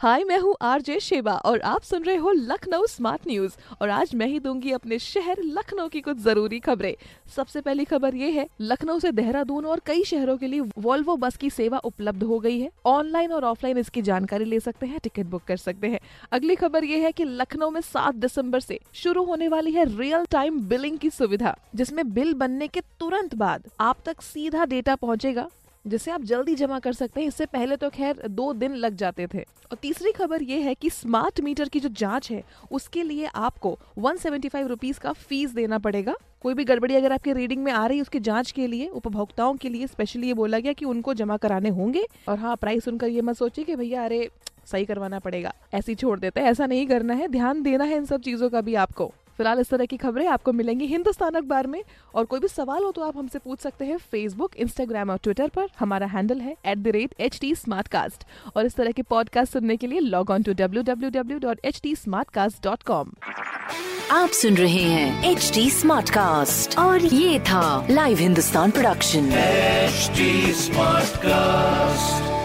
हाय, मैं हूँ RJ Sheba और आप सुन रहे हो लखनऊ स्मार्ट न्यूज़ और आज मैं ही दूँगी अपने शहर लखनऊ की कुछ ज़रूरी खबरें। सबसे पहली खबर ये है, लखनऊ से देहरादून और कई शहरों के लिए वॉल्वो बस की सेवा उपलब्ध हो गई है। ऑनलाइन और ऑफलाइन इसकी जानकारी ले सकते हैं, टिकट बुक कर सकते हैं। अगली खबर ये है की लखनऊ में सात दिसंबर से शुरू होने वाली है रियल टाइम बिलिंग की सुविधा, जिसमें बिल बनने के तुरंत बाद आप तक सीधा डेटा पहुंचेगा। जिसे आप जल्दी जमा कर सकते हैं। इससे पहले तो खैर दो दिन लग जाते थे। और तीसरी खबर ये है कि स्मार्ट मीटर की जो जाँच है, उसके लिए आपको वन सेवेंटी फाइव रुपीज़ का फ़ीस देना पड़ेगा। कोई भी गड़बड़ी अगर आपके रीडिंग में आ रही है, उसकी जाँच के लिए, उपभोक्ताओं के लिए स्पेशली ये बोला गया कि उनको जमा कराने होंगे। और हाँ प्राइस सुनकर ये मत सोचिए कि भैया, अरे, सही करवाना पड़ेगा। ऐसी छोड़ देते हैं। ऐसा नहीं करना है। ध्यान देना है इन सब चीज़ों का भी आपको। फ़िलहाल इस तरह की खबरें आपको मिलेंगी हिंदुस्तान अखबार में। और कोई भी सवाल हो तो आप हमसे पूछ सकते हैं फेसबुक इंस्टाग्राम और ट्विटर पर। हमारा हैंडल है at the rate H T और इस तरह के पॉडकास्ट सुनने के लिए log on to W W W dot H T dot com आप सुन रहे हैं एच डी स्मार्ट कास्ट और ये था live Hindustan production HD Smartcast.